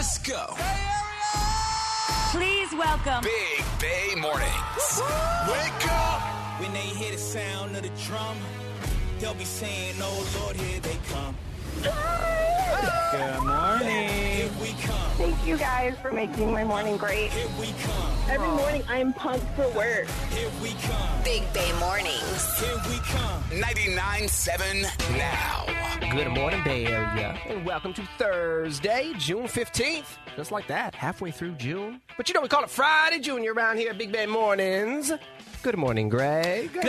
Let's go. Please welcome Big Bay Mornings. Wake up. When they hear the sound of the drum, they'll be saying, Oh Lord, here they come. Good morning. Here we come. Thank you guys for making my morning great. Here we come. Every morning I'm pumped for work. Here we come. Big Bay Mornings. Here we come. 99.7 now. Good morning, Bay Area, and welcome to Thursday, June 15th. Just like that, halfway through June. But you know, we call it Friday Junior around here at Big Bay Mornings. Good morning, Greg. Good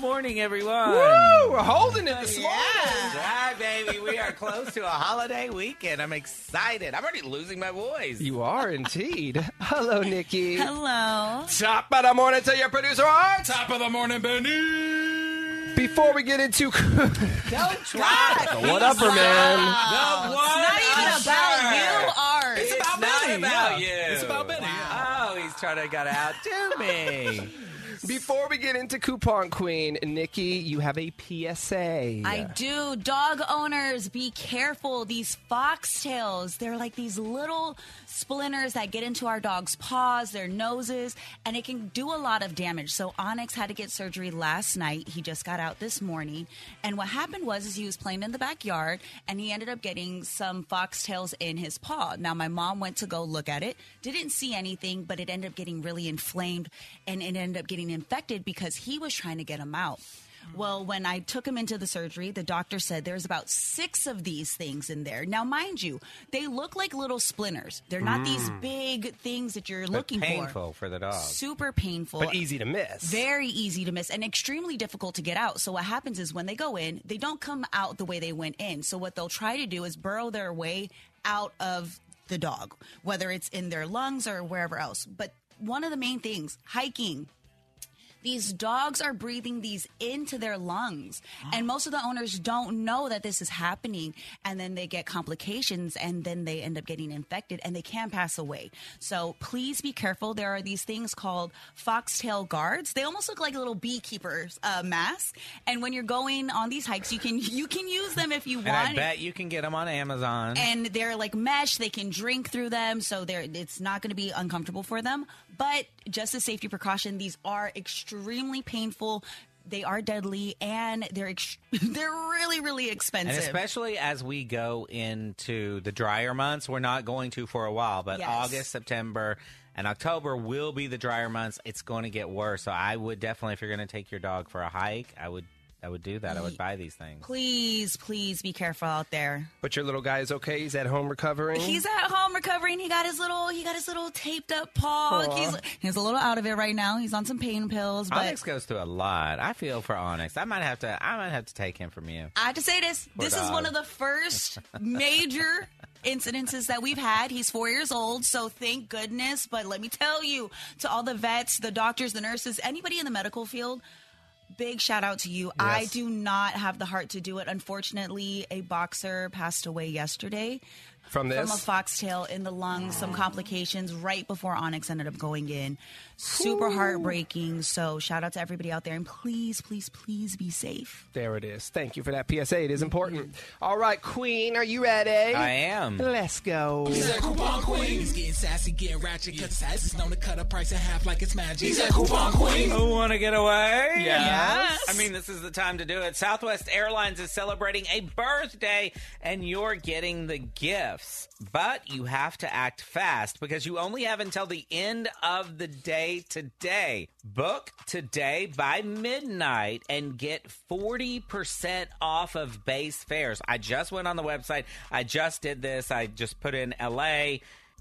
morning, everyone. Woo! We're holding it this Yeah. morning. Hi, baby. We are close to a holiday weekend. I'm excited. I'm already losing my voice. You are indeed. Hello, Nikki. Hello. Top of the morning to your producer, Art. Top of the morning, Benny. Before we get into Don't try. what upper man, The one Not even usher. about you, Art. It's, about not Benny, about yeah. you. It's about Benny, Oh, he's trying to get out to me. Before we get into Coupon Queen, Nikki, you have a PSA. I do. Dog owners, be careful. These foxtails, they're like these little splinters that get into our dog's paws, their noses, and it can do a lot of damage. So Onyx had to get surgery last night. He just got out this morning. And what happened was is he was playing in the backyard and he ended up getting some foxtails in his paw. Now my mom went to go look at it, didn't see anything, but it ended up getting really inflamed and it ended up getting infected because he was trying to get them out. Mm-hmm. Well, when I took him into the surgery, the doctor said there's about six of these things in there. Now, mind you, they look like little splinters. They're not these mm. big things that you're looking painful for. Painful for the dog. Super painful. but easy to miss. Very easy to miss and extremely difficult to get out. So what happens is when they go in, they don't come out the way they went in. So what they'll try to do is burrow their way out of the dog, whether it's in their lungs or wherever else. But one of the main things, hiking, these dogs are breathing these into their lungs. And most of the owners don't know that this is happening. And then they get complications and then they end up getting infected and they can pass away. So please be careful. There are these things called foxtail guards. They almost look like little beekeepers uh, masks. And when you're going on these hikes you can you can use them if you and I want. bet you can get them on Amazon. and they're like mesh. They can drink through them. So they're it's not going to be uncomfortable for them. But just a safety precaution. These are extremely painful they are deadly and they're ex- they're really really expensive And especially as we go into the drier months, we're not going to for a while, but Yes. August, September, and October will be the drier months. It's going to get worse. So I would definitely, if you're going to take your dog for a hike, I would, I would do that. I would buy these things. please please be careful out there But your little guy is okay. He's at home recovering. he's at home recovering he got his little he got his little taped up paw he's, he's a little out of it right now he's on some pain pills but Onyx goes through a lot. I feel for Onyx. I might have to. I might have to take him from you. I have to say this. Poor this is one of the first major incidences that we've had. He's four years old, so thank goodness. But let me tell you, to all the vets, the doctors, the nurses, anybody in the medical field, big shout out to you. I do not have the heart to do it. Unfortunately, a boxer passed away yesterday. From this? From a foxtail in the lungs, some complications right before Onyx ended up going in. Super heartbreaking. So, shout out to everybody out there. And please, please, please be safe. There it is. Thank you for that PSA. It is important. All right, Queen, are you ready? I am. Let's go. He's a coupon queen. He's getting sassy, getting ratchet, cause sass is known to cut a price in half like it's magic. He's a coupon queen. Who want to get away? Yes. I mean, this is the time to do it. Southwest Airlines is celebrating a birthday, and you're getting the gifts. But you have to act fast because you only have until the end of the day today. Book today by midnight and get 40% off of base fares. I just went on the website. I just did this. I just put in LA.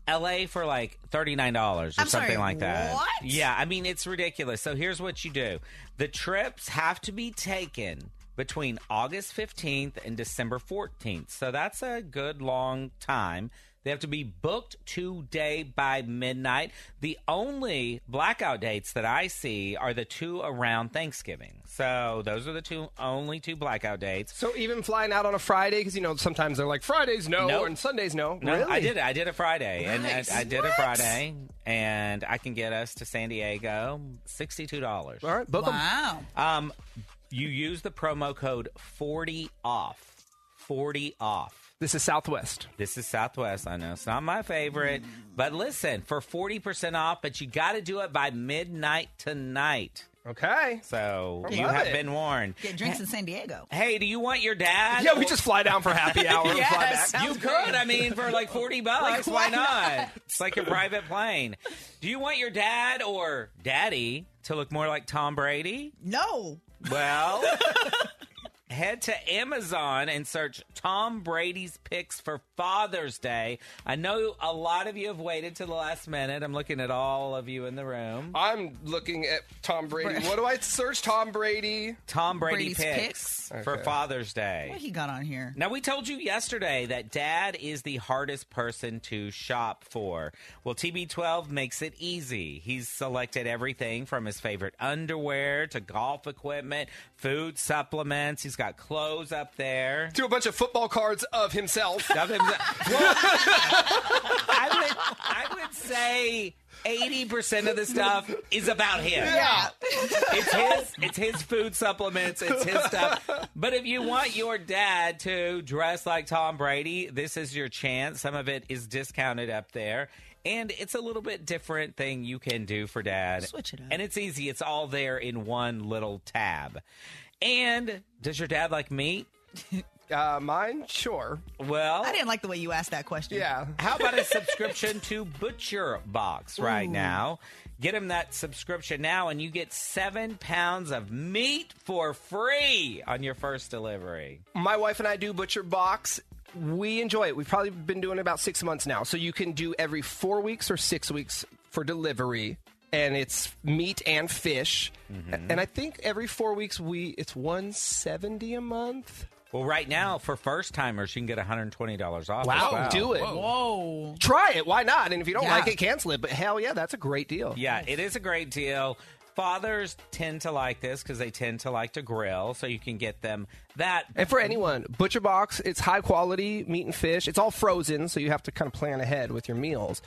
LA for like $39 or I'm something sorry, like that. what? Yeah, I mean, it's ridiculous. So here's what you do the trips have to be taken between August 15th and December 14th. So that's a good long time. They have to be booked today by midnight. The only blackout dates that I see are the two around Thanksgiving. So those are the two only two blackout dates. So even flying out on a Friday, because you know sometimes they're like Fridays no, Nope. and Sundays no. No, really? I did. I did a Friday, and I, I did a Friday, and I can get us to San Diego, sixty-two dollars. All right, book 'em. Wow. Um, you use the promo code 40 off. 40 off. This is Southwest. This is Southwest. I know it's not my favorite, but listen for forty percent off. But you got to do it by midnight tonight. Okay. So I you love have it. been warned. Get drinks in San Diego. Hey, do you want your dad? Yeah, we just fly down for happy hour and fly Yes. back. You could. I mean, for like 40 bucks, why not? It's like a private plane. Do you want your dad or daddy to look more like Tom Brady? No. Well, head to Amazon and search Tom Brady's picks for Father's Day. I know a lot of you have waited to the last minute. I'm looking at all of you in the room. I'm looking at Tom Brady. What do I search? Tom Brady. Tom Brady Brady's picks, picks? for Father's Day. What he got on here? Now, we told you yesterday that dad is the hardest person to shop for. Well, TB12 makes it easy. He's selected everything from his favorite underwear to golf equipment, food supplements. He's got clothes up there. To a bunch of football cards of himself. Of him- Well, I would, I would say 80% of the stuff is about him. Yeah. It's his it's his food supplements, it's his stuff. But if you want your dad to dress like Tom Brady, this is your chance. Some of it is discounted up there. And it's a little bit different thing you can do for dad. Switch it up. And it's easy. It's all there in one little tab. And does your dad like meat? Uh, mine, sure. Well, I didn't like the way you asked that question. Yeah. how about a subscription to Butcher Box right now? Get him that subscription now, and you get seven pounds of meat for free on your first delivery. My wife and I do Butcher Box. We enjoy it. We've probably been doing it about six months now. So you can do every four weeks or six weeks for delivery. And it's meat and fish. Mm-hmm. And I think every four weeks we it's one seventy a month. Well, right now, for first timers, you can get $120 off. Wow, well. do it. Whoa. Try it. Why not? And if you don't Yeah. like it, cancel it. But hell yeah, that's a great deal. Yeah, it is a great deal. Fathers tend to like this because they tend to like to grill, so you can get them that. And for anyone, Butcher Box, it's high quality meat and fish. It's all frozen, so you have to kind of plan ahead with your meals.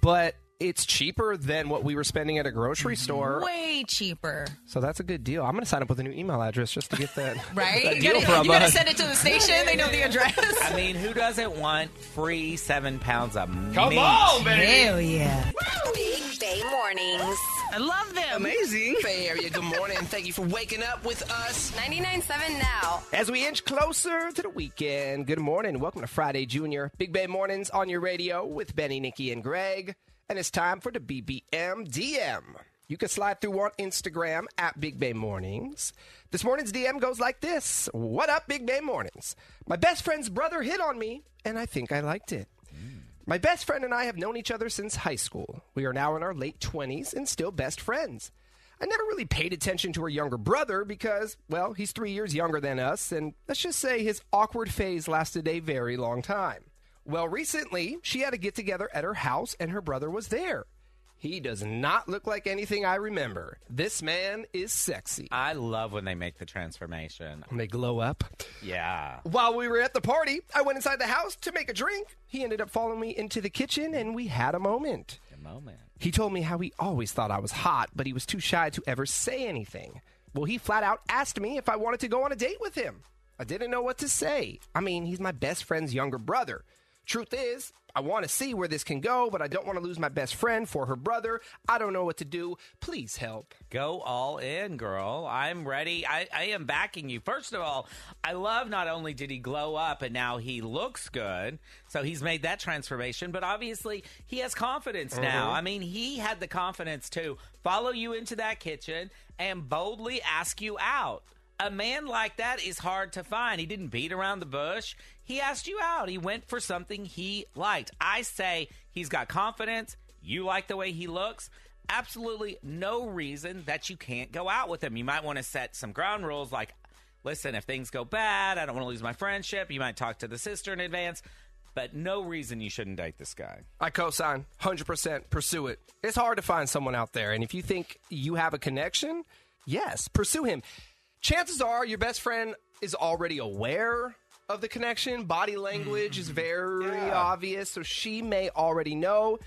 But it's cheaper than what we were spending at a grocery store. Way cheaper. So that's a good deal. I'm going to sign up with a new email address just to get that, Right? that you deal gotta, from you gotta send it to the station. They know the address. I mean, who doesn't want free seven pounds of Come meat? on, baby. Hell yeah. Big Bay Mornings. I love them. Amazing. Bay Area, good morning. Thank you for waking up with us. 99.7 now. As we inch closer to the weekend, good morning. Welcome to Friday Junior. Big Bay Mornings on your radio with Benny, Nikki, and Greg. And it's time for the BBM DM. You can slide through on Instagram at Big Bay Mornings. This morning's DM goes like this What up, Big Bay Mornings? My best friend's brother hit on me, and I think I liked it. My best friend and I have known each other since high school. We are now in our late 20s and still best friends. I never really paid attention to her younger brother because, well, he's three years younger than us, and let's just say his awkward phase lasted a very long time. Well, recently, she had a get together at her house, and her brother was there. He does not look like anything I remember. This man is sexy. I love when they make the transformation. When they glow up. Yeah. While we were at the party, I went inside the house to make a drink. He ended up following me into the kitchen, and we had a moment. A moment. He told me how he always thought I was hot, but he was too shy to ever say anything. Well, he flat out asked me if I wanted to go on a date with him. I didn't know what to say. I mean, he's my best friend's younger brother. Truth is, I want to see where this can go, but I don't want to lose my best friend for her brother. I don't know what to do. Please help. Go all in, girl. I'm ready. I, I am backing you. First of all, I love not only did he glow up and now he looks good, so he's made that transformation, but obviously he has confidence mm-hmm. now. I mean, he had the confidence to follow you into that kitchen and boldly ask you out. A man like that is hard to find. He didn't beat around the bush. He asked you out. He went for something he liked. I say he's got confidence. You like the way he looks absolutely no reason that you can't go out with him. You might want to set some ground rules like, listen, if things go bad, I don't want to lose my friendship. You might talk to the sister in advance, but no reason you shouldn't date this guy. I co-sign 100% pursue it. It's hard to find someone out there, and if you think you have a connection, yes, pursue him. Chances are your best friend is already aware of the connection. Body language is mm-hmm. very obvious, so she may already know.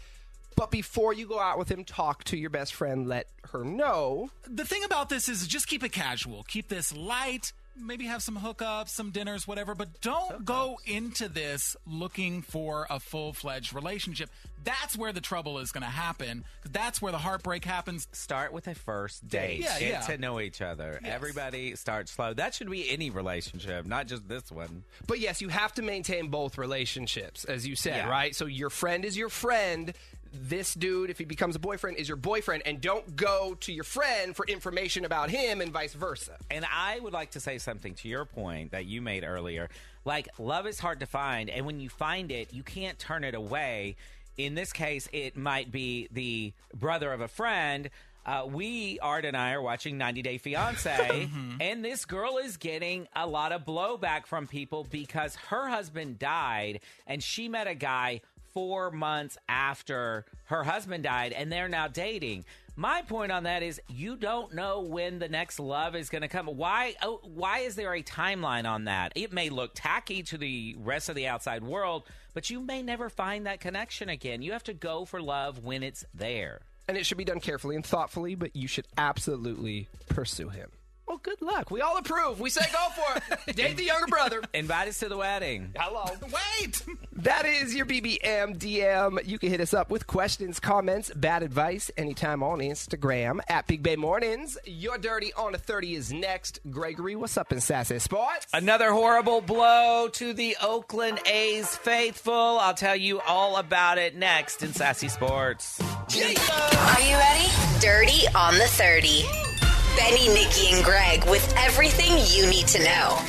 But before you go out with him, talk to your best friend. Let her know. The thing about this is just keep it casual. Keep this light, maybe have some hookups, some dinners, whatever, but don't go into this looking for a full fledged relationship. That's where the trouble is going to happen. That's where the heartbreak happens. Start with a first date. Yeah, Get yeah. to know each other. Everybody start slow. That should be any relationship, not just this one. But yes, you have to maintain both relationships, as you said, Yeah. right? So your friend is your friend. This dude, if he becomes a boyfriend, is your boyfriend, and don't go to your friend for information about him and vice versa. And I would like to say something to your point that you made earlier. Like, love is hard to find, and when you find it, you can't turn it away. In this case, it might be the brother of a friend. Uh, we, Art and I, are watching 90 Day Fiance, and this girl is getting a lot of blowback from people because her husband died, and she met a guy four months after her husband died, and they're now dating. My point on that is you don't know when the next love is going to come. Why? Oh, why is there a timeline on that? It may look tacky to the rest of the outside world, but you may never find that connection again. You have to go for love when it's there. And it should be done carefully and thoughtfully, but you should absolutely pursue him. Well, good luck. We all approve. We say go for it. Date the younger brother. Invite us to the wedding. Hello. Wait! That is your BBM DM. You can hit us up with questions, comments, bad advice anytime on Instagram at Big Bay Mornings. Your Dirty on a 30 is next. Gregory, what's up in Sassy Sports? Another horrible blow to the Oakland A's faithful. I'll tell you all about it next in Sassy Sports. Are you ready? Dirty on the 30. Benny, Nikki, and Greg with everything you need to know.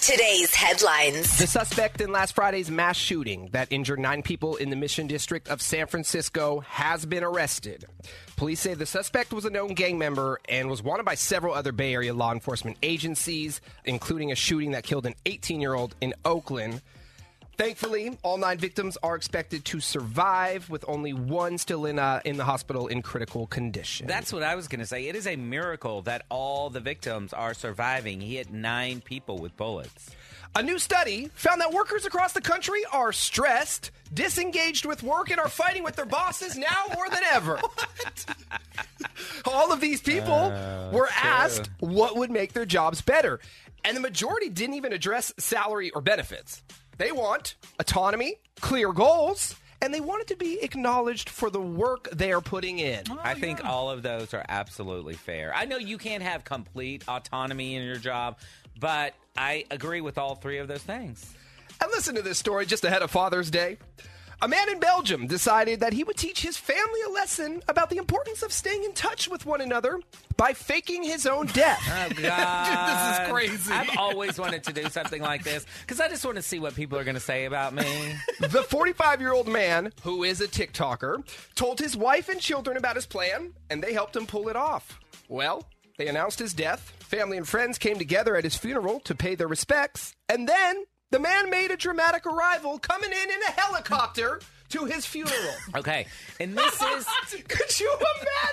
Today's headlines. The suspect in last Friday's mass shooting that injured nine people in the Mission District of San Francisco has been arrested. Police say the suspect was a known gang member and was wanted by several other Bay Area law enforcement agencies, including a shooting that killed an 18 year old in Oakland. Thankfully, all nine victims are expected to survive, with only one still in uh, in the hospital in critical condition. That's what I was going to say. It is a miracle that all the victims are surviving. He hit nine people with bullets. A new study found that workers across the country are stressed, disengaged with work, and are fighting with their bosses now more than ever. All of these people were asked what would make their jobs better, and the majority didn't even address salary or benefits. They want autonomy, clear goals, and they want it to be acknowledged for the work they are putting in. Oh, I think all of those are absolutely fair. I know you can't have complete autonomy in your job, but I agree with all three of those things. And listen to this story just ahead of Father's Day. A man in Belgium decided that he would teach his family a lesson about the importance of staying in touch with one another by faking his own death. Oh, God. this is crazy. I've always wanted to do something like this because I just want to see what people are going to say about me. the 45 year old man, who is a TikToker, told his wife and children about his plan, and they helped him pull it off. Well, they announced his death. Family and friends came together at his funeral to pay their respects, and then the man made a dramatic arrival coming in in a helicopter to his funeral. Okay, and this is. Could you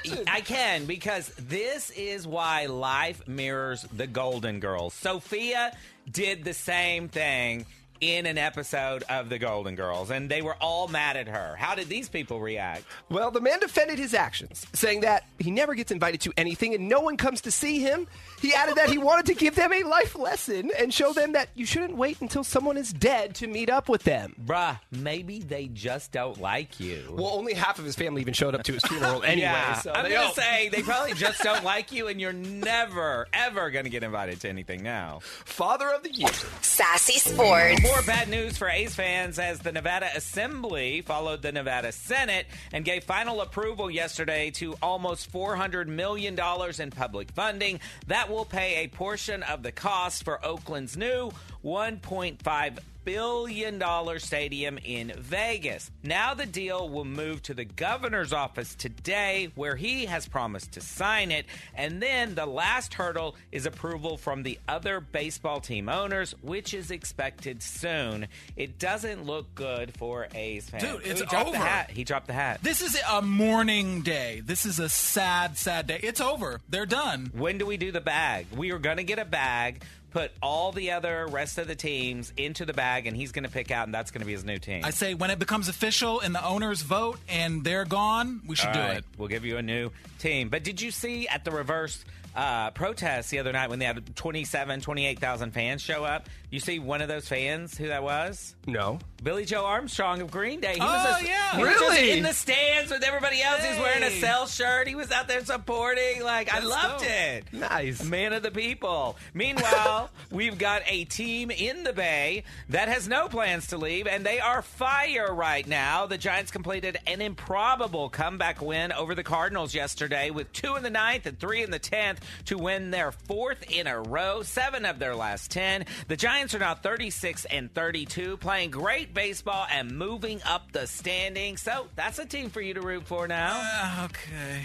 imagine? I can because this is why life mirrors the Golden Girls. Sophia did the same thing in an episode of the Golden Girls, and they were all mad at her. How did these people react? Well, the man defended his actions, saying that he never gets invited to anything and no one comes to see him. He added that he wanted to give them a life lesson and show them that you shouldn't wait until someone is dead to meet up with them. Bruh, maybe they just don't like you. Well, only half of his family even showed up to his funeral anyway. yeah, so I'm they gonna say they probably just don't like you, and you're never, ever gonna get invited to anything now. Father of the Year. Sassy Sports. More bad news for A's fans as the Nevada Assembly followed the Nevada Senate and gave final approval yesterday to almost $400 million in public funding. That will pay a portion of the cost for Oakland's new $1.5 billion dollar stadium in Vegas. Now the deal will move to the governor's office today where he has promised to sign it and then the last hurdle is approval from the other baseball team owners which is expected soon. It doesn't look good for A's fans. Dude, it's he dropped the over. hat. He dropped the hat. This is a mourning day. This is a sad, sad day. It's over. They're done. When do we do the bag? We are going to get a bag, put all the other rest of the teams into the bag, and he's going to pick out, and that's going to be his new team. I say when it becomes official and the owners vote and they're gone, we should All do right, it. We'll give you a new team. But did you see at the reverse uh, protest the other night when they had 27, 28,000 fans show up. You see one of those fans who that was? No. Billie Joe Armstrong of Green Day. He Oh, was just, yeah. he was just Really? in the stands with everybody else. He's wearing a Hey. sell shirt. He was out there supporting. Like I loved dope. it. Nice. Man of the people. Meanwhile, we've got a team in the Bay that has no plans to leave, and they are fire right now. The Giants completed an improbable comeback win over the Cardinals yesterday with two in the ninth and three in the tenth to win their fourth in a row, seven of their last ten. The Giants are now 36 and 32, playing great baseball and moving up the standings. So that's a team for you to root for now. Ah, okay.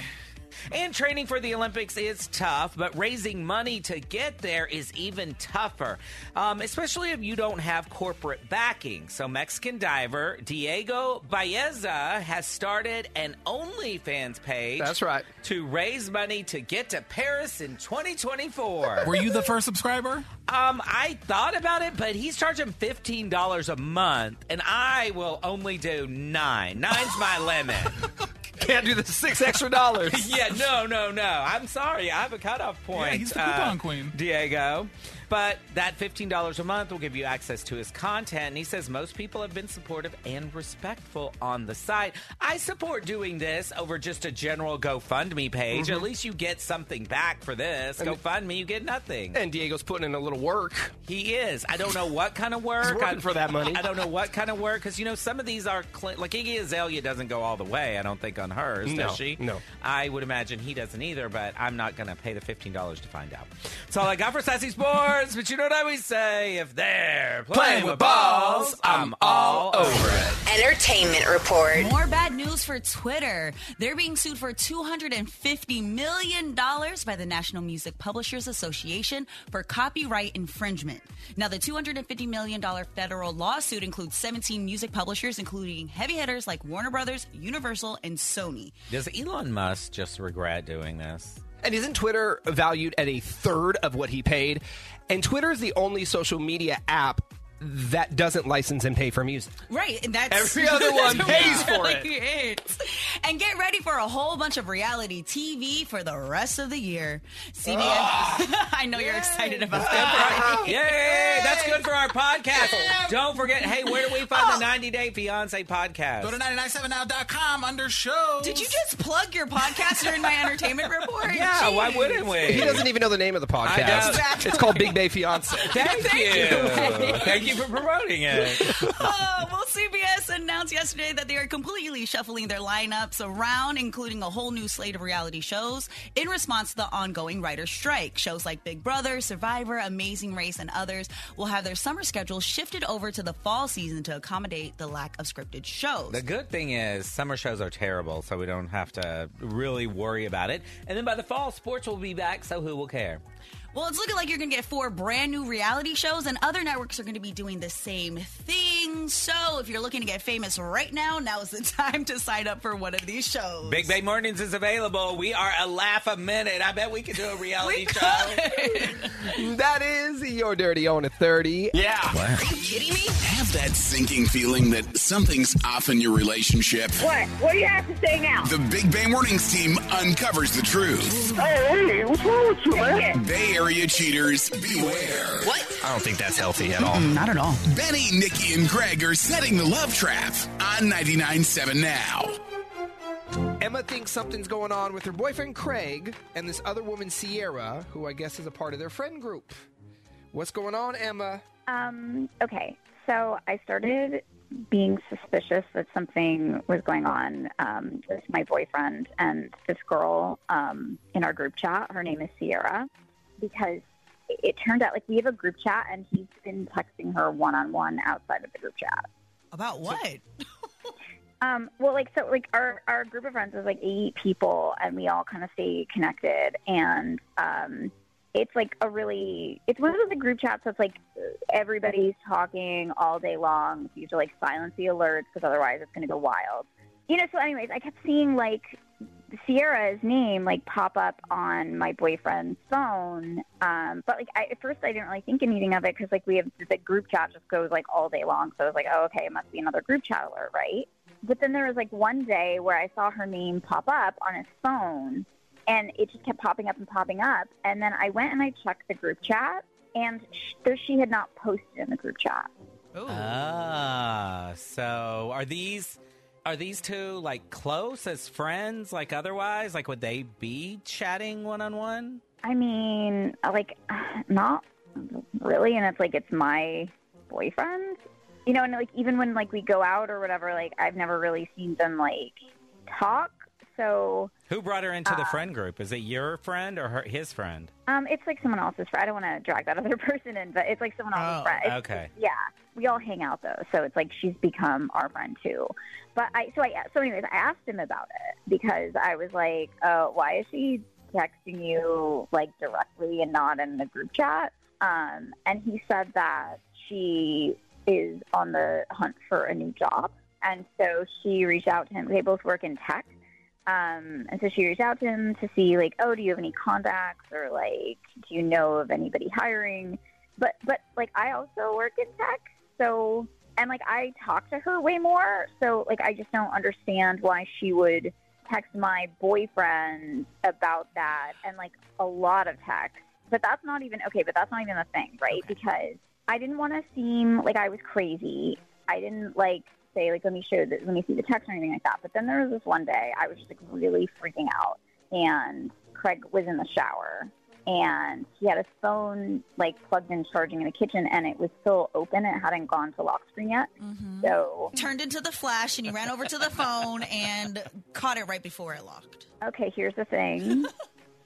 And training for the Olympics is tough, but raising money to get there is even tougher, um, especially if you don't have corporate backing. So, Mexican diver Diego Balleza has started an OnlyFans page. That's right. To raise money to get to Paris in 2024. Were you the first subscriber? Um, I thought about it, but he's charging fifteen dollars a month, and I will only do nine. Nine's my limit. Can't do the six extra dollars. yeah, no, no, no. I'm sorry. I have a cutoff point. Yeah, he's the coupon queen. Diego. But that $15 a month will give you access to his content. And he says most people have been supportive and respectful on the site. I support doing this over just a general GoFundMe page. Mm-hmm. At least you get something back for this. GoFundMe, you get nothing. And Diego's putting in a little work. He is. I don't know what kind of work. He's working I- for that money. I don't know what kind of work because you know some of these are cl- like Iggy Azalea doesn't go all the way. I don't think on hers No, does she? no. I would imagine he doesn't either. But I'm not going to pay the fifteen dollars to find out. That's all I got for Sassy Sports. but you know what I always say: if they're playing, with balls, I'm all over it. Entertainment report. More bad news for Twitter. They're being sued for $250 million by the National Music Publishers Association for copyright infringement. Now, the $250 million federal lawsuit includes 17 music publishers, including heavy hitters like Warner Brothers, Universal, and Sony. Does Elon Musk just regret doing this? And isn't Twitter valued at a third of what he paid? And Twitter is the only social media app that doesn't license and pay for music. Right, and that's Every other one pays for it. it. And get ready for a whole bunch of reality TV for the rest of the year. CBS. Ah. I know you're excited about that. Yay! That's good for our podcast. Don't forget. Hey, where do we find the 90 Day Fiance podcast? Go to 997now.com under shows. Did you just plug your podcast during my entertainment report? yeah, why wouldn't we? He doesn't even know the name of the podcast. don't. It's called Big Bay Fiance. Thank, you. Thank you for promoting it. Oh, well, CBS announced yesterday that they are completely shuffling their lineups around, including a whole new slate of reality shows in response to the ongoing writer's strike. Shows like Big Brother, Survivor, Amazing Race, and others will have their summer schedule shifted over to the fall season to accommodate the lack of scripted shows. The good thing is summer shows are terrible, so we don't have to really worry about it. And then by the fall, sports will be back, so who will care? Well, it's looking like you're going to get four brand new reality shows, and other networks are going to be doing the same thing. So, if you're looking to get famous right now, now is the time to sign up for one of these shows. Big Bay Mornings is available. We are a laugh a minute. I bet we could do a reality show. That is your dirty on a 30. Yeah. are you kidding me? Have that sinking feeling that something's off in your relationship. What? What do you have to say now? The Big Bay Mornings team uncovers the truth. Oh, hey, what's wrong with you, man? Bay Area cheaters, beware. What? I don't think that's healthy at all. Not at all. Benny, Nikki, and Greg are setting the love trap on 99.7 now. Emma thinks something's going on with her boyfriend Craig and this other woman Sierra, who I guess is a part of their friend group. What's going on, Emma? Um, okay, so I started being suspicious that something was going on um, with my boyfriend and this girl um, in our group chat. Her name is Sierra because it- turned out like we have a group chat and he's been texting her one on one outside of the group chat. About what? Um, well, like so, like our our group of friends is like eight people, and we all kind of stay connected. And um, it's like a really, it's one of those group chats that's like everybody's talking all day long. So you have to like silence the alerts because otherwise it's going to go wild. You know. So, anyways, I kept seeing like Sierra's name like pop up on my boyfriend's phone. Um, but like I, at first I didn't really think anything of it because like we have the group chat just goes like all day long. So I was like, oh okay, it must be another group chat alert, right? But then there was like one day where I saw her name pop up on his phone, and it just kept popping up and popping up. And then I went and I checked the group chat, and sh- there she had not posted in the group chat. Ah, so are these are these two like close as friends? Like otherwise, like would they be chatting one on one? I mean, like, not really. And it's like, it's my boyfriend, you know, and like, even when like we go out or whatever, like, I've never really seen them like talk. So, Who brought her into the Uh, friend group? Is it your friend or her, his friend? um, it's like someone else's friend. I don't want to drag that other person in, but it's like someone else's Oh, friend. It's- okay. yeah, we all hang out though, so it's like she's become our friend too. But I, so I, so anyways, I asked him about it because I was like, uh, why is she texting you like directly and not in the group chat? Um, and he said that she is on the hunt for a new job, and so she reached out to him. They both work in tech. Um, and so she reached out to him to see, like, oh, do you have any contacts or like, do you know of anybody hiring? But, but like, I also work in tech, so and like I talk to her way more, so like I just don't understand why she would text my boyfriend about that and like a lot of texts. But that's not even okay. But that's not even the thing, right? Because I didn't want to seem like I was crazy. I didn't like say like let me show that let me see the text or anything like that. But then there was this one day I was just like really freaking out, and Craig was in the shower and he had his phone like plugged in charging in the kitchen and it was still open. It hadn't gone to lock screen yet. Mm-hmm. So Turned into the flash, and you ran over to the phone and caught it right before it locked. okay here's the thing.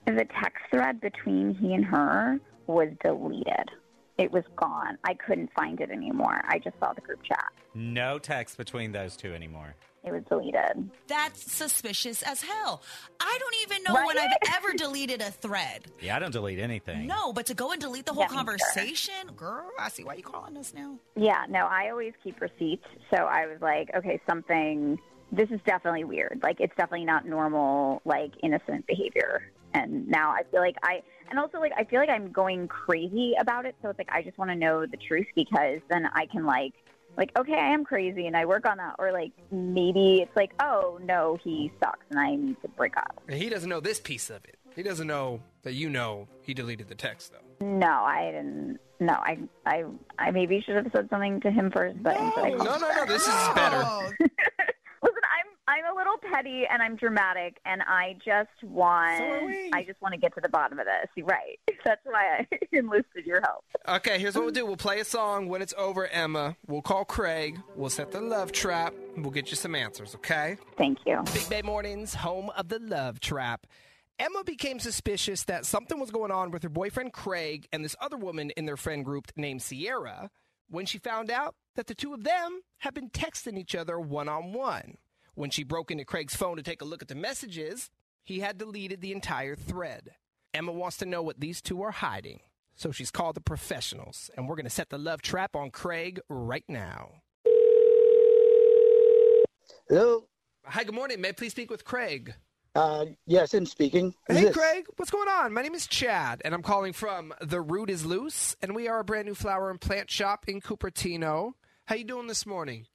The text thread between he and her was deleted. It was gone. I couldn't find it anymore. I just saw the group chat. No text between those two anymore. It was deleted That's suspicious as hell. I don't even know when I've ever deleted a thread. Yeah, I don't delete anything. No, but to go and delete the whole Yeah, me neither. conversation, girl, I see why you're calling us now. Yeah, no, I always keep receipts. So I was like, okay, something, this is definitely weird. Like, it's definitely not normal, like, innocent behavior. And now I feel like I, and also, like, I feel like I'm going crazy about it. So it's like, I just want to know the truth because then I can, like, like, okay, I am crazy and I work on that. Or, like, maybe it's like, oh, no, he sucks and I need to break up. And he doesn't know this piece of it. He doesn't know that you know he deleted the text, though. No, I didn't. No, I, I, I maybe should have said something to him first, but instead I No, no, no. This is better. Listen, I'm I'm a little petty and I'm dramatic and I just want so I just want to get to the bottom of this. Right. That's why I enlisted your help. Okay, here's what we'll do. We'll play a song. When it's over, Emma, we'll call Craig. We'll set the love trap. We'll get you some answers, okay? Thank you. Big Bay Mornings, home of the love trap. Emma became suspicious that something was going on with her boyfriend Craig and this other woman in their friend group named Sierra when she found out that the two of them had been texting each other one on one. When she broke into Craig's phone to take a look at the messages, he had deleted the entire thread. Emma wants to know what these two are hiding, so she's called the professionals, and we're going to set the love trap on Craig right now. Hello. Hi, good morning. May I please speak with Craig? Uh, yes, I'm speaking. Who's Hey, this? Craig, what's going on? My name is Chad, and I'm calling from The Root is Loose, and we are a brand new flower and plant shop in Cupertino. How you doing this morning?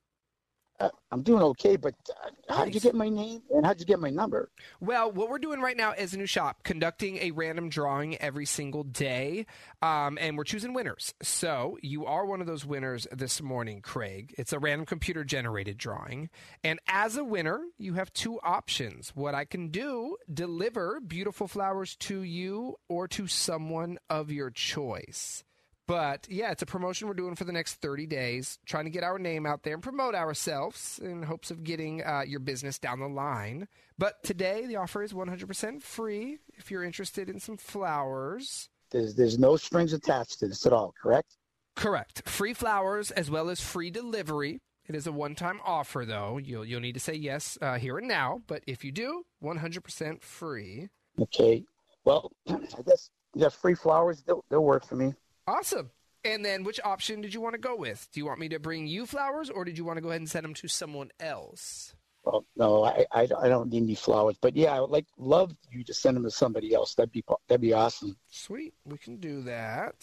Uh, I'm doing okay, but uh, how did you get my name and how did you get my number? Well, what we're doing right now is a new shop, conducting a random drawing every single day, um, and we're choosing winners. So you are one of those winners this morning, Craig. It's a random computer generated drawing, and as a winner, you have two options. What I can do: deliver beautiful flowers to you or to someone of your choice. But yeah, it's a promotion we're doing for the next 30 days, trying to get our name out there and promote ourselves in hopes of getting uh, your business down the line. But today, the offer is 100% free if you're interested in some flowers. There's there's no strings attached to this at all, correct? Correct. Free flowers as well as free delivery. It is a one-time offer, though. You'll you'll need to say yes uh, here and now. But if you do, 100% free. Okay. Well, I guess yeah, free flowers they'll, they'll work for me. Awesome. And then, which option did you want to go with? Do you want me to bring you flowers, or did you want to go ahead and send them to someone else? Well, no, I, I, I don't need any flowers, but yeah, I would like love you to send them to somebody else. That'd be that'd be awesome. Sweet, we can do that.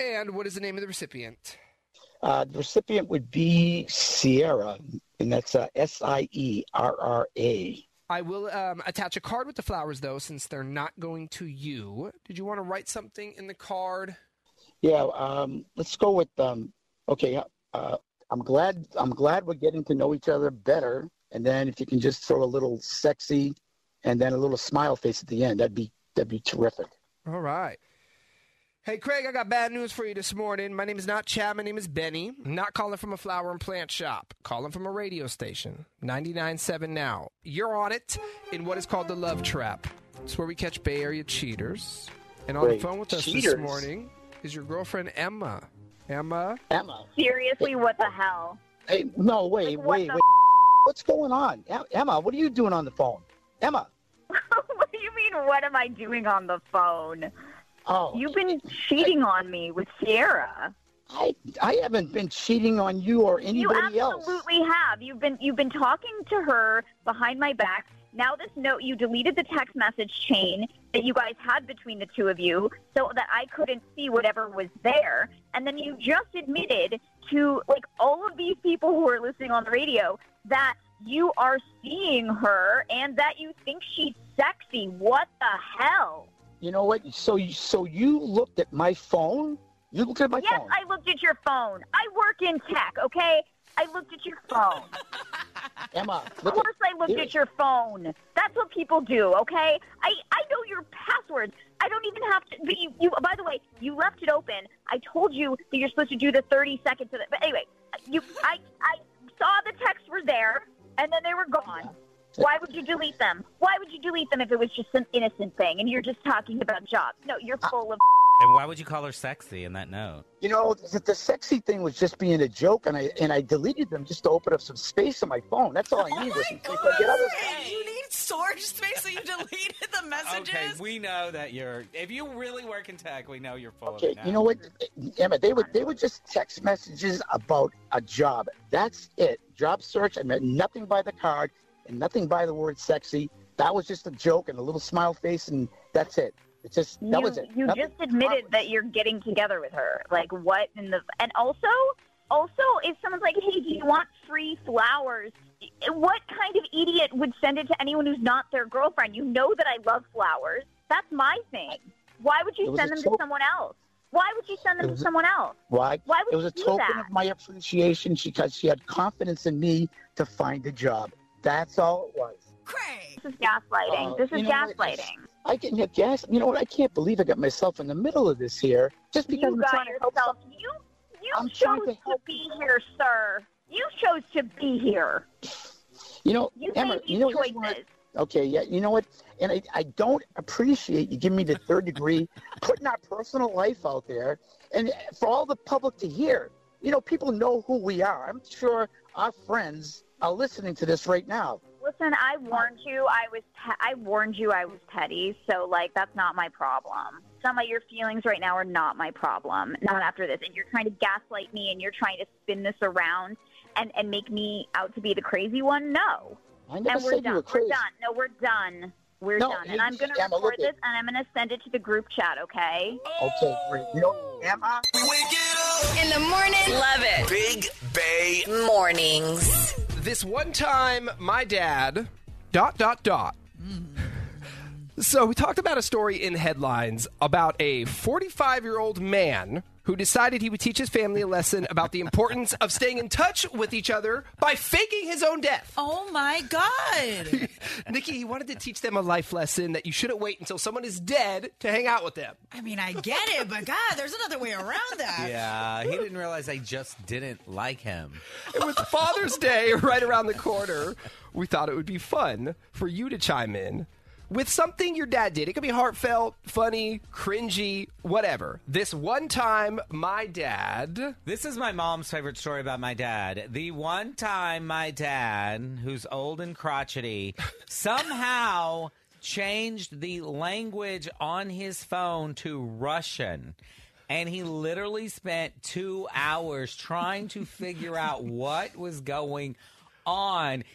And what is the name of the recipient? Uh, the recipient would be Sierra, and that's uh, S I E R R A. I will um, attach a card with the flowers, though, since they're not going to you. Did you want to write something in the card? Yeah, um, let's go with. Um, okay, uh, I'm glad. I'm glad we're getting to know each other better. And then if you can just throw a little sexy, and then a little smile face at the end, that'd be that'd be terrific. All right. Hey, Craig, I got bad news for you this morning. My name is not Chad. My name is Benny. I'm not calling from a flower and plant shop. Calling from a radio station. 99.7 now. You're on it in what is called the Love Trap. It's where we catch Bay Area cheaters. And on Wait, the phone with us this morning is your girlfriend, Emma. Emma? Emma. Seriously, what the hell? Hey, no, wait, Like, what wait, the- wait. What's going on, Emma? What are you doing on the phone, Emma? what do you mean? What am I doing on the phone? Oh, You've been cheating on me with Sierra. I I haven't been cheating on you or You anybody else. You absolutely have. You've been you've been talking to her behind my back. Now this note you deleted the text message chain that you guys had between the two of you so that I couldn't see whatever was there. And then you just admitted to like all of these people who are listening on the radio that you are seeing her and that you think she's sexy. What the hell? You know what? So you so you looked at my phone? You looked at my yes, phone? Yes, I looked at your phone. I work in tech, okay? I looked at your phone. Emma, Of course, I looked here- at your phone. That's what people do, okay? I I know your passwords. I don't even have to. But you, you. By the way, you left it open. I told you that you're supposed to do the 30 seconds of it. But anyway, you. I I saw the texts were there, and then they were gone. Why would you delete them? Why would you delete them if it was just some innocent thing and you're just talking about jobs? No, you're full of. And why would you call her sexy in that note? You know, the, the sexy thing was just being a joke, and I and I deleted them just to open up some space on my phone. That's all I oh needed. was in case I get other- Hey, you need storage space, so you deleted the messages. Okay, we know that you're. If you really work in tech, we know you're full of Okay, it now. you know what, Emma? They would they would just text messages about a job. That's it. Job search. I meant nothing by the card and nothing by the word sexy. That was just a joke and a little smile face, and that's it. It's just that you, was it. You Nothing- just admitted that you're getting together with her. Like what in the and also also if someone's like, "Hey, do you want free flowers?" What kind of idiot would send it to anyone who's not their girlfriend? You know that I love flowers. That's my thing. Why would you send them joke. to someone else? Why would you send them It to someone else? Why? Why would it was a you do token that? of my appreciation because she had confidence in me to find a job. That's all it was. Craig. This is gaslighting. Uh, this is you know what? gaslighting. I can get gas. You know what? I can't believe I got myself in the middle of this here just because You I'm got trying to help. yourself. You you I'm chose to to, be here, sir. You chose to be here. You know, You Emma. You know here's what- Okay, yeah, you know what? And I, I don't appreciate you giving me the third degree, putting our personal life out there, and for all the public to hear. You know, people know who we are. I'm sure our friends are listening to this right now. Listen, I warned you. I was. Pe- I warned you. I was petty. So, like, that's not my problem. Some of your feelings right now are not my problem. Not after this. And you're trying to gaslight me, and you're trying to spin this around and and make me out to be the crazy one. No. I never and we're said done. you were crazy. We're done. No, we're done. We're No, done. And I'm going to Emma, record this, and I'm going to send it to the group chat. Okay. Okay, great. You know, Emma. In the morning. Love it. Big Bay Mornings. This one time, my dad, dot, dot, dot. So, we talked about a story in headlines about a 45 year old man who decided he would teach his family a lesson about the importance of staying in touch with each other by faking his own death. Oh my God. Nikki, he wanted to teach them a life lesson that you shouldn't wait until someone is dead to hang out with them. I mean, I get it, but God, there's another way around that. Yeah, he didn't realize I just didn't like him. And with Father's Day right around the corner, we thought it would be fun for you to chime in with something your dad did. It could be heartfelt, funny, cringy, whatever. This one time, my dad. This is my mom's favorite story about my dad. The one time my dad, who's old and crotchety, somehow changed the language on his phone to Russian. And he literally spent two hours trying to figure out what was going on.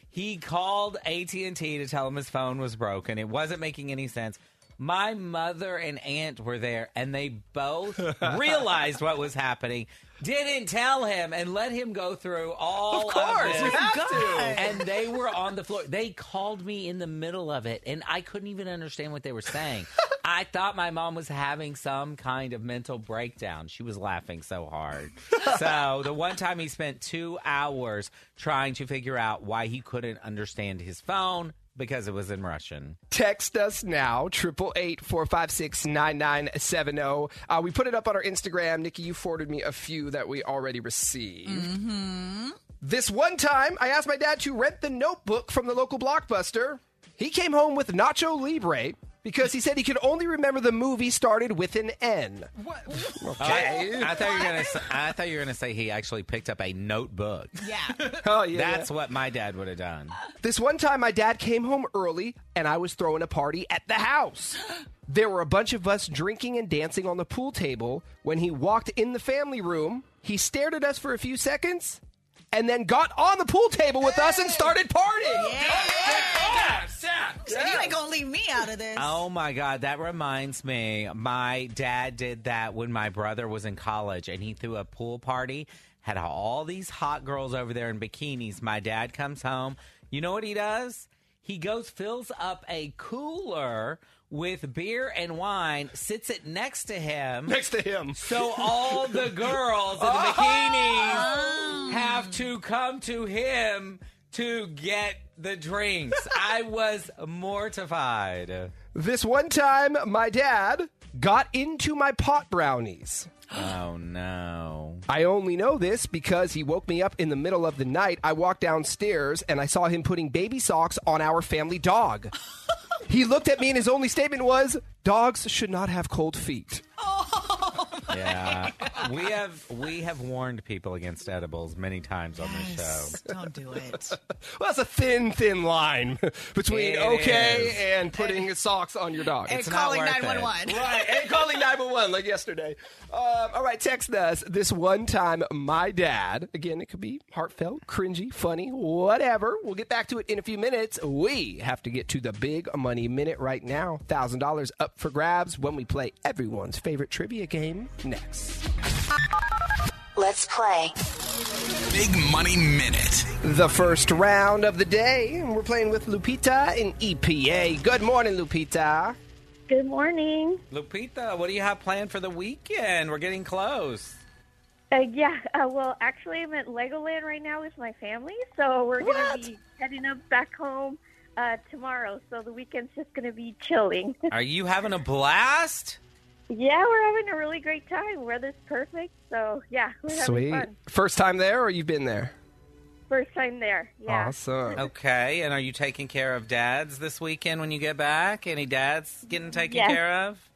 He called AT&T to tell him his phone was broken. It wasn't making any sense. My mother and aunt were there, and they both realized what was happening. Didn't tell him and let him go through all Of course, this. you have to. And they were on the floor. They called me in the middle of it, and I couldn't even understand what they were saying. I thought my mom was having some kind of mental breakdown. She was laughing so hard. so the one time he spent two hours trying to figure out why he couldn't understand his phone because it was in Russian. Text us now, triple eight four five six nine nine seven zero. Uh, we put it up on our Instagram. Nikki, you forwarded me a few that we already received. Mm-hmm. This one time, I asked my dad to rent the Notebook from the local blockbuster. He came home with Nacho Libre because he said he could only remember the movie started with an N. What? Oh, okay. I, I thought you were gonna. Say, I thought you were gonna say he actually picked up a notebook. Yeah. Oh yeah. That's what my dad would have done. This one time, my dad came home early and I was throwing a party at the house. There were a bunch of us drinking and dancing on the pool table. When he walked in the family room, he stared at us for a few seconds and then got on the pool table with us and started partying. So you ain't gonna leave me out of this. Oh my God, that reminds me. My dad did that when my brother was in college and he threw a pool party, had all these hot girls over there in bikinis. My dad comes home. You know what he does? He goes, fills up a cooler with beer and wine, sits it next to him. Next to him. So all the girls in the ah! bikinis oh. have to come to him to get the drinks. I was mortified. This one time, my dad got into my pot brownies. Oh no. I only know this because he woke me up in the middle of the night. I walked downstairs and I saw him putting baby socks on our family dog. he looked at me and his only statement was, Dogs should not have cold feet. Oh. Yeah. we have we have warned people against edibles many times on this show. Don't do it. Well, that's a thin, thin line between It okay is. and putting socks on your dog. And It's not calling worth it. 911. Right, and calling 911 like yesterday. Um, all right, text us. This one time, my dad, again, it could be heartfelt, cringy, funny, whatever. We'll get back to it in a few minutes. We have to get to the big money minute right now. $1,000 up for grabs when we play everyone's favorite trivia game next. Let's play. Big Money Minute. The first round of the day, we're playing with Lupita in EPA. Good morning, Lupita. Good morning. Lupita, what do you have planned for the weekend? We're getting close. Uh, yeah, uh, well, actually, I'm at Legoland right now with my family, so we're going to be heading up back home uh, tomorrow. So the weekend's just going to be chilling. Are you having a blast? Yeah, we're having a really great time. Weather's perfect, so yeah, we're having Sweet. fun. First time there, or you've been there? First time there. Yeah. Awesome. Okay, and are you taking care of dads this weekend when you get back? Any dads getting taken Yes. care of?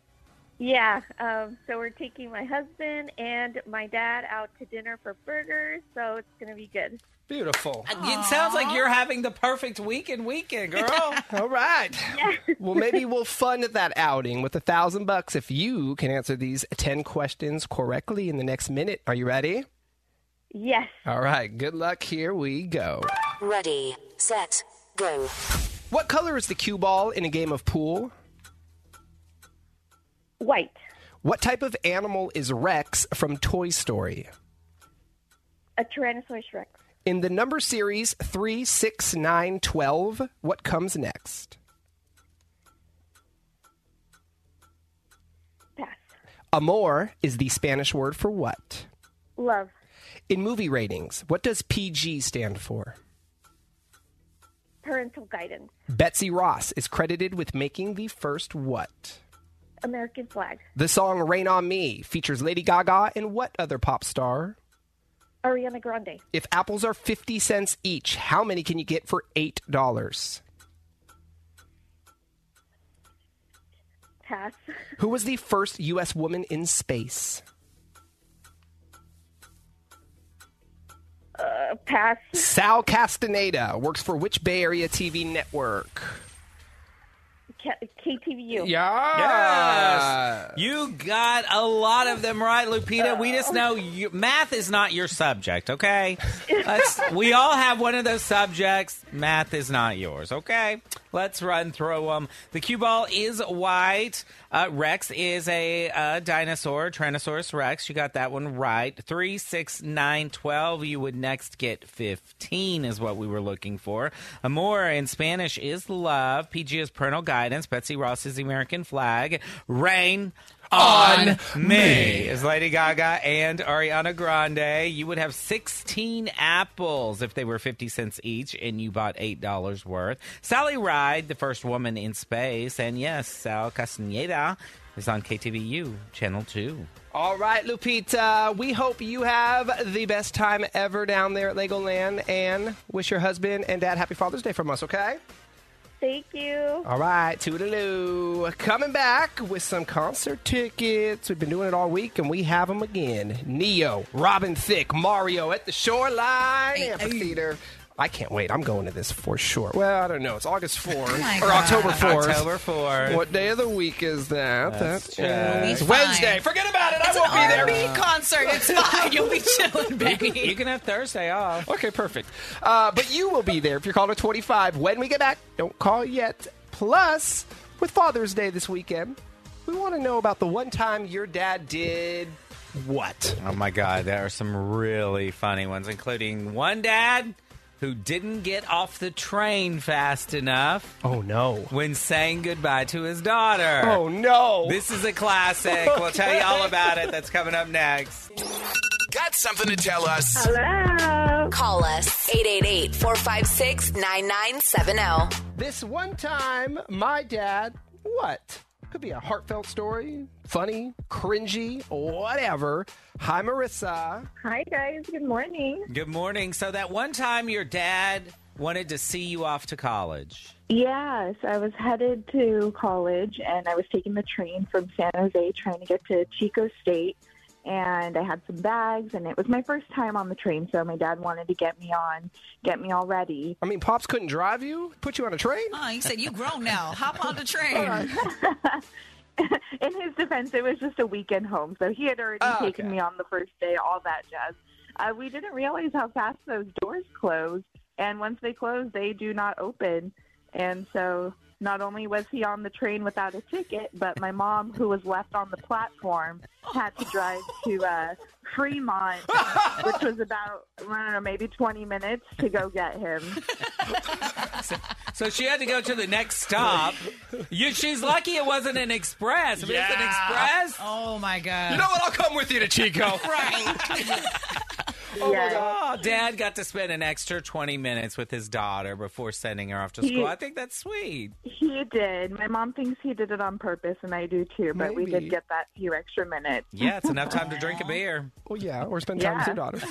Yeah, um, so we're taking my husband and my dad out to dinner for burgers, so it's going to be good. Beautiful. It sounds like you're having the perfect weekend weekend, girl. All right. Well, maybe we'll fund that outing with a thousand bucks if you can answer these 10 questions correctly in the next minute. Are you ready? Yes. All right. Good luck. Here we go. Ready, set, go. What color is the cue ball in a game of pool? White. What type of animal is Rex from Toy Story? A Tyrannosaurus Rex. In the number series 3, 6, 9, 12, what comes next? Pass. Amor is the Spanish word for what? Love. In movie ratings, what does PG stand for? Parental guidance. Betsy Ross is credited with making the first what? American flag. The song Rain on Me features Lady Gaga and what other pop star? Ariana Grande. If apples are 50 cents each, how many can you get for $8? Pass. Who was the first U.S. woman in space? Uh, pass. Sal Castaneda works for which Bay Area TV network? KTVU. Yeah. Yes. You got a lot of them right, Lupita. We just know you, math is not your subject, okay? Let's, we all have one of those subjects. Math is not yours, okay? Let's run through them. The cue ball is white. Uh, Rex is a uh, dinosaur, Tyrannosaurus Rex. You got that one right. Three, six, nine, twelve. You would next get 15, is what we were looking for. Amor in Spanish is love. PG is parental guidance. Betsy Ross is the American flag. Rain on me is Lady Gaga and Ariana Grande. You would have 16 apples if they were 50 cents each and you bought $8 worth. Sally Ride, the first woman in space. And yes, Sal Castaneda is on KTVU, Channel 2. All right, Lupita, we hope you have the best time ever down there at Legoland and wish your husband and dad happy Father's Day from us, okay? Thank you. All right, toodaloo. Coming back with some concert tickets. We've been doing it all week, and we have them again. Ne-Yo, Robin Thicke, Mario at the Shoreline Amphitheater. I can't wait. I'm going to this for sure. Well, I don't know. It's August 4th my or God. October 4th. October 4th. What day of the week is that? Let's That check. is We'll be fine. Wednesday. Forget about it. It's I won't an be there. R&B concert. It's fine. You'll be chilling, baby. You can have Thursday off. Okay, perfect. Uh, but you will be there if you're caller 25 when we get back. Don't call yet. Plus, with Father's Day this weekend, we want to know about the one time your dad did what? Oh my God, there are some really funny ones, including one dad who didn't get off the train fast enough Oh, no. when saying goodbye to his daughter. Oh, no. This is a classic. We'll tell you all about it. That's coming up next. Got something to tell us? Hello. Call us 888 456 9970. this one time, my dad, what? Could be a heartfelt story, funny, cringy, whatever. Hi, Marissa. Hi, guys. Good morning. Good morning. So, that one time your dad wanted to see you off to college. Yes, I was headed to college and I was taking the train from San Jose trying to get to Chico State. And I had some bags, and it was my first time on the train, so my dad wanted to get me on, get me all ready. I mean, Pops couldn't drive you, put you on a train? Oh, he said, you grown now. Hop on the train. In his defense, it was just a weekend home, so he had already Oh, taken okay. me on the first day, all that jazz. Uh, we didn't realize how fast those doors close, and once they close, they do not open. And so, not only was he on the train without a ticket, but my mom, who was left on the platform, had to drive to uh, Fremont, which was about I don't know, maybe 20 minutes to go get him. So she had to go to the next stop. You, she's lucky it wasn't an express. If it was an Yeah. express, Oh, my God. You know what? I'll come with you to Chico. right. yeah. oh, dad got to spend an extra 20 minutes with his daughter before sending her off to He- school. I think that's sweet. He did. My mom thinks he did it on purpose, and I do too. But we did get that few extra minutes. Yeah, it's enough time to drink a beer. Well, yeah, or spend time with your daughter.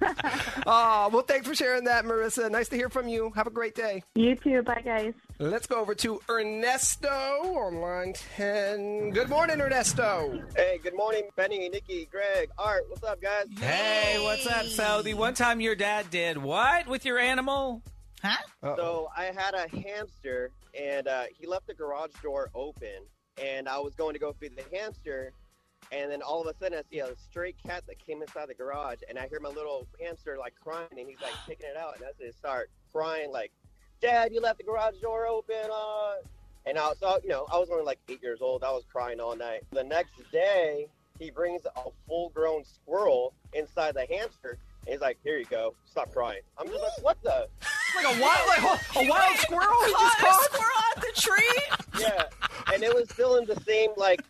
oh, well, thanks for sharing that, Marissa. Nice to hear from you. Have a great day. You too. Bye, guys. Let's go over to Ernesto on line 10. Good morning, Ernesto. Hey, good morning, Benny, Nikki, Greg, Art. What's up, guys? Hey, what's up? So, the one time your dad did what with your animal? Huh? So I had a hamster, and uh, he left the garage door open, and I was going to go feed the hamster, and then all of a sudden I see a stray cat that came inside the garage, and I hear my little hamster like crying, and he's like taking it out, and I just start crying like, "Dad, you left the garage door open!" Uh. And I was, so, you know, I was only like eight years old. I was crying all night. The next day, he brings a full-grown squirrel inside the hamster. And he's like, "Here you go. Stop crying." I'm just like, "What the?" Like a wild, like a wild squirrel he just Caught a caught? squirrel out the tree. Yeah, and it was still in the same like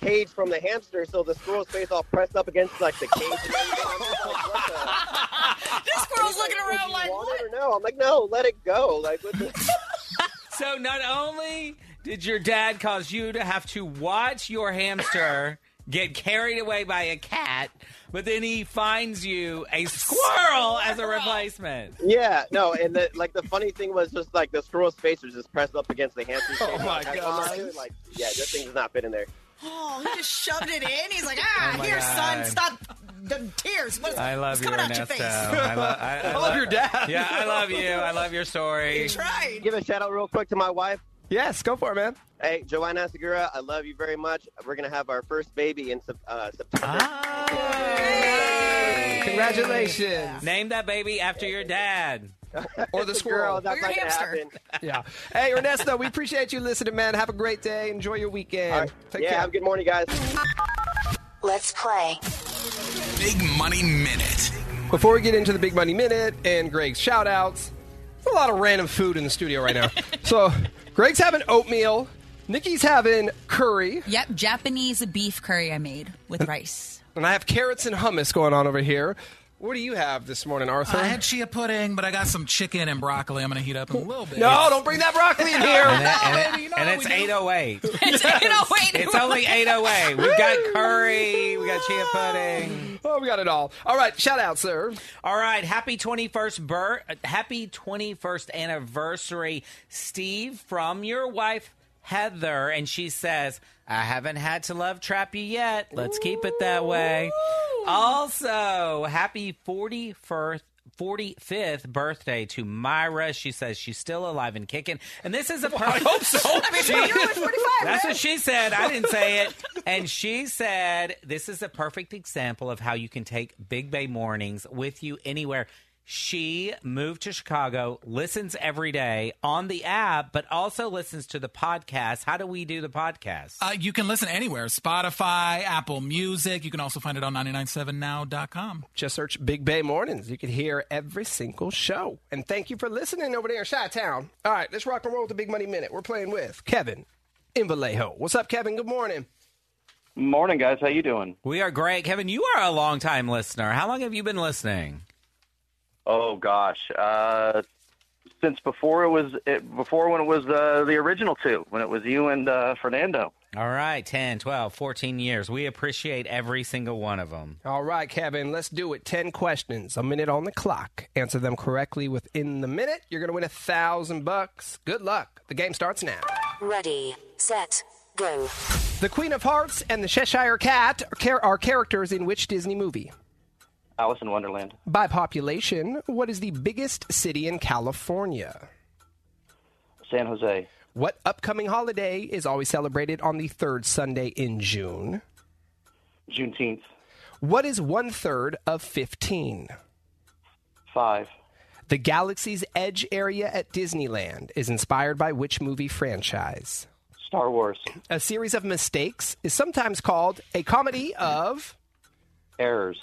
cage from the hamster, so the squirrel's face all pressed up against like the cage. And everything. I'm just like, what the? This squirrel's He's like, looking around like, want what? it or no? I'm like, no, let it go. Like, what the? So, not only did your dad cause you to have to watch your hamster get carried away by a cat, but then he finds you a squirrel as a replacement. Yeah, no, and the, like the funny thing was just like the squirrel's face was just pressed up against the hamster's face. Oh, my Like, I'm God. like, like, yeah, this thing does not fit in there. Oh, he just shoved it in. He's like, ah, Oh here, God. son, stop the tears. What's, I love what's you, coming out your Ernesto. face? I, lo- I, I love your dad. Yeah, I love you. I love your story. He tried. Give a shout out real quick to my wife. Yes, go for it, man. Hey, Joanna Segura, I love you very much. We're gonna have our first baby in uh, September. Ah. Congratulations. Name that baby after your dad. Or the squirrel. That's not gonna happen. Yeah. Hey, Ernesto, we appreciate you listening, man. Have a great day. Enjoy your weekend. All right. Take yeah, care. have a good morning, guys. Let's play. Big Money Minute. Before we get into the Big Money Minute and Greg's shout outs, there's a lot of random food in the studio right now. so, Greg's having oatmeal, Nikki's having curry, Yep, Japanese beef curry I made with rice. and I have carrots and hummus going on over here. What do you have this morning, Arthur? I had chia pudding, but I got some chicken and broccoli. I'm going to heat up in a little bit. no, don't bring that broccoli in here. And, it- and it- you know and it's 808. It's 808. It's only 808. We've got curry, we got chia pudding. oh, we got it all. All right, shout out, sir. All right, happy 21st birth, uh, happy 21st anniversary, Steve, from your wife Heather, and she says, "I haven't had to love trap you yet. Let's keep it that way." Also, happy 41st 45th birthday to Myra. She says she's still alive and kicking. And this is a I hope so. she, That's what she said. I didn't say it. And she said this is a perfect example of how you can take Big Bay mornings with you anywhere. She moved to Chicago, listens every day on the app, but also listens to the podcast. How do we do the podcast? Uh, you can listen anywhere Spotify, Apple Music. You can also find it on 997now.com. Just search Big Bay Mornings. You can hear every single show. And thank you for listening over there in Chi Town. All right, let's rock and roll with the Big Money Minute. We're playing with Kevin in Vallejo. What's up, Kevin? Good morning. Morning, guys. How you doing? We are great. Kevin, you are a long-time listener. How long have you been listening? Oh gosh, uh, since before it was it, before when it was uh, the original two, when it was you and uh, Fernando. All right, 10, 12, 14 years. We appreciate every single one of them. All right, Kevin, let's do it. 10 questions, a minute on the clock. Answer them correctly within the minute. You're going to win a thousand bucks. Good luck. The game starts now. Ready, set, go. The Queen of Hearts and the Cheshire Cat are, char- are characters in which Disney movie? Alice in Wonderland. By population, what is the biggest city in California? San Jose. What upcoming holiday is always celebrated on the third Sunday in June? Juneteenth. What is one third of 15? Five. The Galaxy's Edge area at Disneyland is inspired by which movie franchise? Star Wars. A series of mistakes is sometimes called a comedy of. Errors.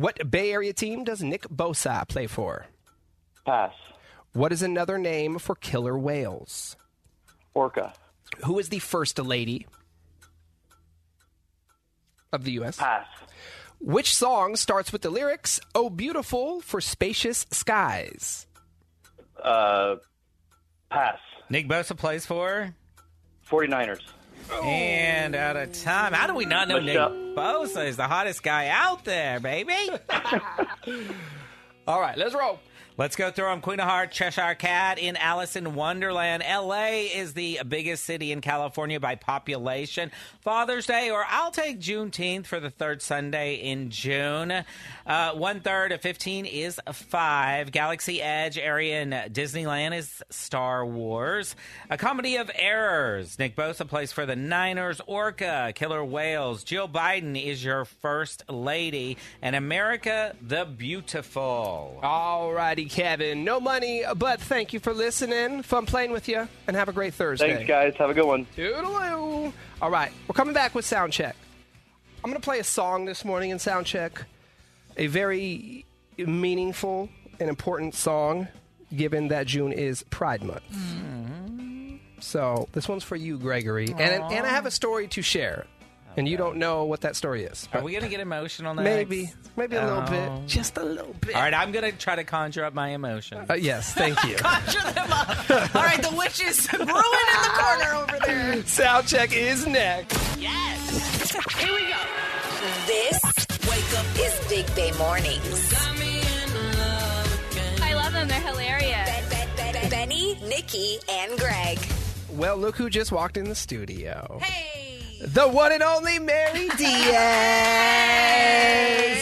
What Bay Area team does Nick Bosa play for? Pass. What is another name for killer whales? Orca. Who is the first lady of the U.S.? Pass. Which song starts with the lyrics, Oh, beautiful for spacious skies? Uh, pass. Nick Bosa plays for 49ers. And out of time. How do we not know Let's Nick go. Bosa is the hottest guy out there, baby? All right, let's roll. Let's go through them. Queen of Hearts, Cheshire Cat in Alice in Wonderland. LA is the biggest city in California by population. Father's Day, or I'll take Juneteenth for the third Sunday in June. Uh, one third of 15 is five. Galaxy Edge area in Disneyland is Star Wars. A comedy of errors. Nick Bosa plays for the Niners. Orca, Killer Whales. Jill Biden is your first lady. And America the Beautiful. All righty, Kevin. No money, but thank you for listening. Fun playing with you, and have a great Thursday. Thanks, guys. Have a good one. Toodaloo. All right, we're coming back with sound check. I'm going to play a song this morning in sound check, a very meaningful and important song, given that June is Pride Month. Mm-hmm. So this one's for you, Gregory, and and I have a story to share, and you don't know what that story is. Are we going to get emotional next? Maybe, maybe a little Oh. bit, just a little bit. All right, I'm going to try to conjure up my emotion. Uh, yes, thank you. Conjure them up. All right, the witch is brewing in the corner over there. Sound check is next. Yes. Here we go. This Wake Up is Big Bay Mornings. I love them. They're hilarious. Benny, Nikki, and Greg. Well, look who just walked in the studio. Hey. The one and only Mary Diaz.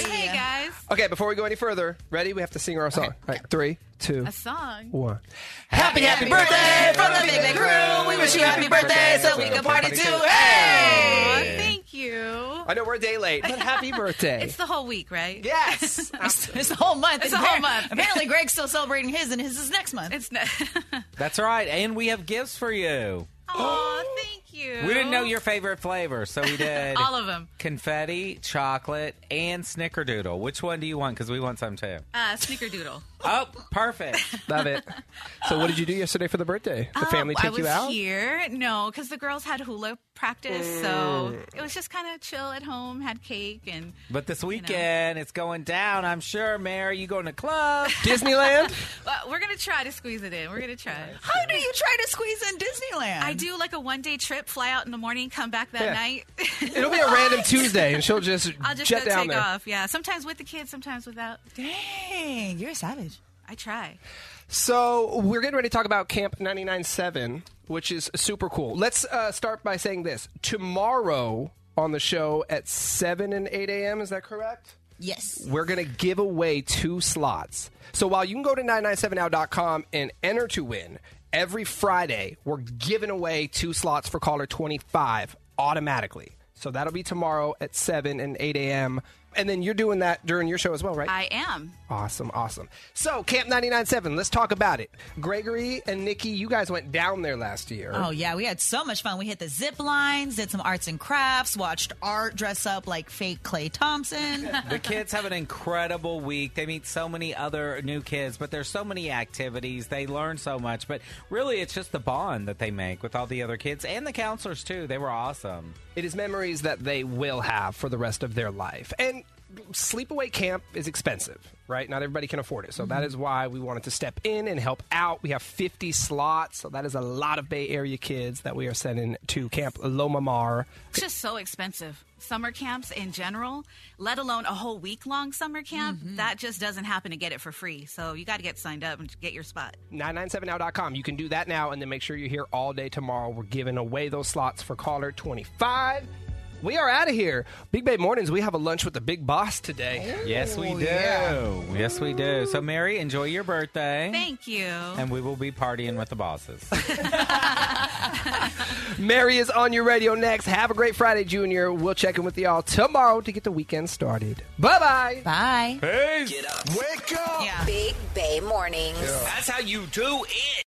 Hey guys. Okay, before we go any further, ready? We have to sing our song. All right, three, two, A song. one. Happy, happy birthday from the Big Bang Crew. We wish you happy birthday so we can party too. Hey! Thank you. I know we're a day late, but happy birthday. It's the whole week, right? Yes. It's, it's the whole month. It's the whole month. Apparently, Greg's still celebrating his, and his is next month. It's not. That's right. And we have gifts for you. Oh, thank you. We didn't know your favorite flavor, so we did All of them. confetti, chocolate, and snickerdoodle. Which one do you want? Because we want some too. Uh, Snickerdoodle. Oh, perfect. Love it. So, what did you do yesterday for the birthday? The Um, family I take was you out? here. No, because the girls had hula practice, so it was just kind of chill at home. Had cake and But this weekend, it's going down. I'm sure, Mary. You going to club? Disneyland? well, we're gonna try to squeeze it in. We're gonna try. How do you try to squeeze in Disneyland? I do like a one day trip, fly out in the morning, come back that Yeah. night. It'll be a random Tuesday, and she'll just, I'll just jet go down take there. off. Yeah, sometimes with the kids, sometimes without. Dang, you're a savage. I try. So we're getting ready to talk about Camp 99.7, which is super cool. Let's uh, start by saying this. Tomorrow on the show at 7 and 8 a.m., is that correct? Yes. We're going to give away two slots. So while you can go to 997now.com and enter to win, every Friday we're giving away two slots for caller 25 automatically. So that'll be tomorrow at 7 and 8 a.m. And then you're doing that during your show as well, right? I am. Awesome, awesome. So, Camp 99.7, let's talk about it. Gregory and Nikki, you guys went down there last year. Oh yeah, we had so much fun. We hit the zip lines, did some arts and crafts, watched art dress up like fake Klay Thompson. the kids have an incredible week. They meet so many other new kids, but there's so many activities. They learn so much, but really it's just the bond that they make with all the other kids and the counselors too. They were awesome. It is memories that they will have for the rest of their life. And sleepaway camp is expensive, right? Not everybody can afford it. So that mm-hmm. is why we wanted to step in and help out. We have 50 slots, so that is a lot of Bay Area kids that we are sending to Camp Loma Mar. It's just so expensive. Summer camps in general, let alone a whole week long summer camp, mm-hmm. that just doesn't happen to get it for free. So you got to get signed up and get your spot. 997now.com. You can do that now and then make sure you're here all day tomorrow. We're giving away those slots for caller 25. We are out of here. Big Bay Mornings, we have a lunch with the big boss today. Yes, we do. yeah. Yes, we do. So, Mary, enjoy your birthday. Thank you. And we will be partying with the bosses. Mary is on your radio next. Have a great Friday, Junior. We'll check in with y'all tomorrow to get the weekend started. Bye bye. Bye. Peace. Get up. Wake up. Yeah. Big Bay Mornings. That's how you do it.